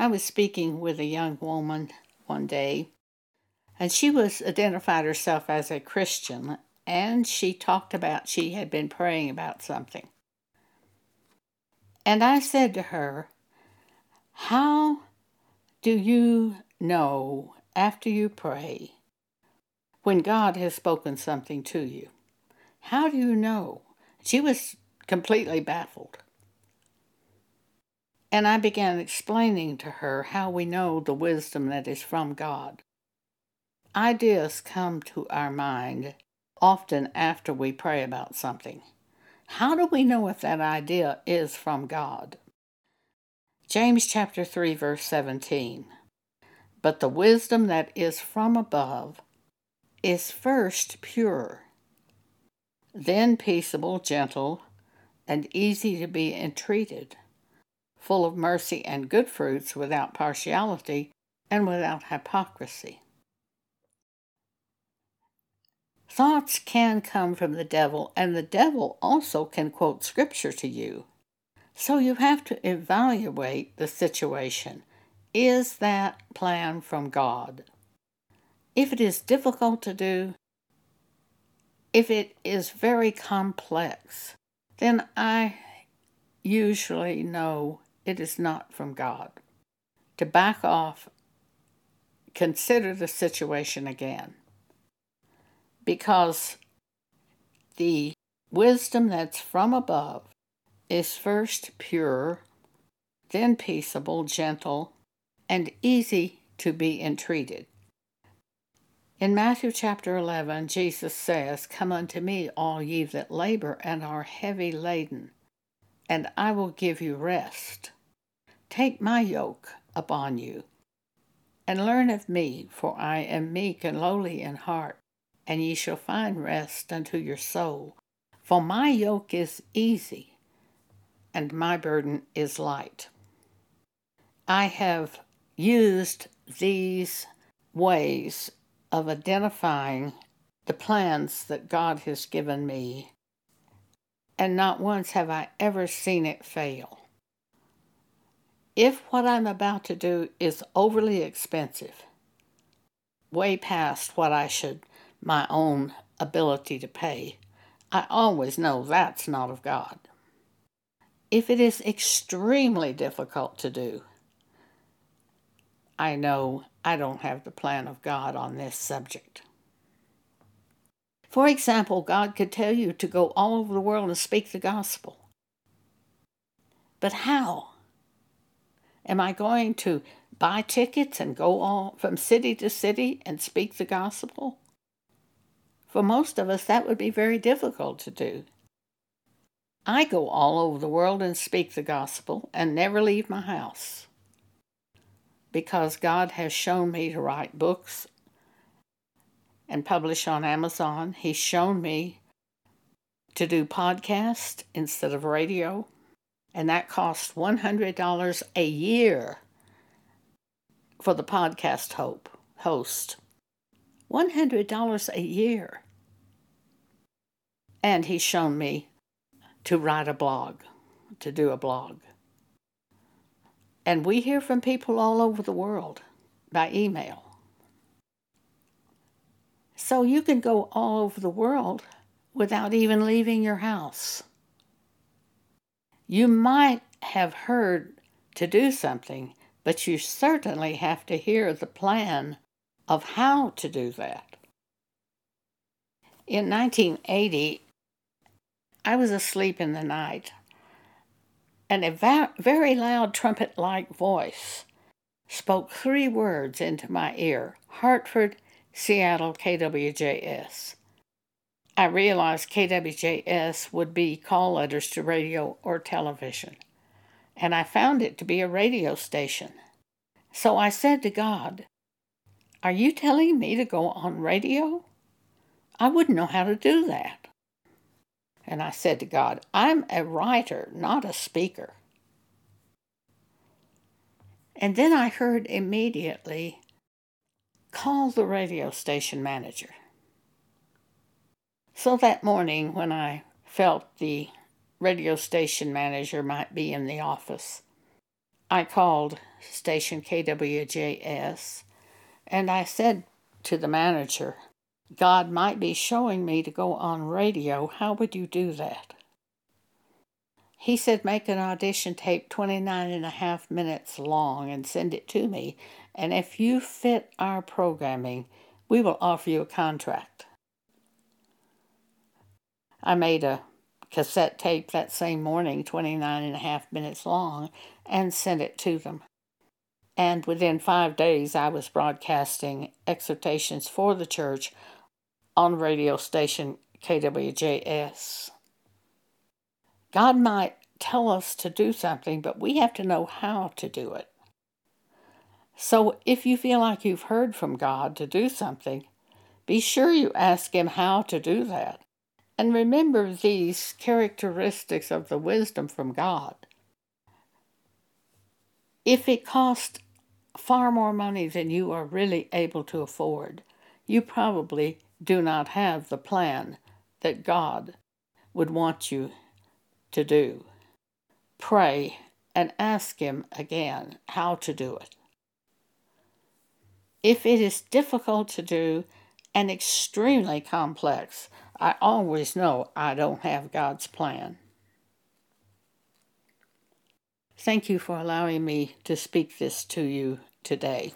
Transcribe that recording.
I was speaking with a young woman one day, and she was identified herself as a Christian, and she talked about she had been praying about something. And I said to her, How do you know after you pray when God has spoken something to you? How do you know? She was completely baffled. And I began explaining to her how we know the wisdom that is from God. Ideas come to our mind often after we pray about something. How do we know if that idea is from God? James chapter 3 verse 17. But the wisdom that is from above is first pure, then peaceable, gentle, and easy to be entreated, full of mercy and good fruits, without partiality and without hypocrisy. Thoughts can come from the devil, and the devil also can quote scripture to you. So you have to evaluate the situation. Is that plan from God? If it is difficult to do, if it is very complex, then I usually know it is not from God. To back off, consider the situation again because the wisdom that's from above is first pure, then peaceable, gentle, and easy to be entreated. In Matthew chapter 11, Jesus says, Come unto me, all ye that labor and are heavy laden, and I will give you rest. Take my yoke upon you, and learn of me, for I am meek and lowly in heart, and ye shall find rest unto your soul. For my yoke is easy, and my burden is light. I have used these ways of identifying the plans that God has given me, and not once have I ever seen it fail. If what I'm about to do is overly expensive, way past what I should my own ability to pay, I always know that's not of God. If it is extremely difficult to do, I know I don't have the plan of God on this subject. For example, God could tell you to go all over the world and speak the gospel. But how? Am I going to buy tickets and go all from city to city and speak the gospel? For most of us, that would be very difficult to do. I go all over the world and speak the gospel and never leave my house because God has shown me to write books and publish on Amazon. He's shown me to do podcasts instead of radio, and that costs $100 a year for the podcast hope host. $100 a year. And he's shown me to write a blog, to do a blog. And we hear from people all over the world by email. So you can go all over the world without even leaving your house. You might have heard to do something, but you certainly have to hear the plan of how to do that. In 1980, I was asleep in the night, and a va- very loud trumpet like voice spoke three words into my ear Hartford, Seattle, KWJS. I realized KWJS would be call letters to radio or television, and I found it to be a radio station. So I said to God, are you telling me to go on radio? I wouldn't know how to do that. And I said to God, I'm a writer, not a speaker. And then I heard immediately call the radio station manager. So that morning, when I felt the radio station manager might be in the office, I called station KWJS and I said to the manager, God might be showing me to go on radio. How would you do that? He said, make an audition tape 29 and a half minutes long and send it to me. And if you fit our programming, we will offer you a contract. I made a cassette tape that same morning, 29 and a half minutes long, and sent it to them. And within five days, I was broadcasting exhortations for the church on radio station KWJS. God might tell us to do something, but we have to know how to do it. So if you feel like you've heard from God to do something, be sure you ask Him how to do that. And remember these characteristics of the wisdom from God. If it costs far more money than you are really able to afford, you probably do not have the plan that God would want you to do. Pray and ask Him again how to do it. If it is difficult to do and extremely complex, I always know I don't have God's plan. Thank you for allowing me to speak this to you today.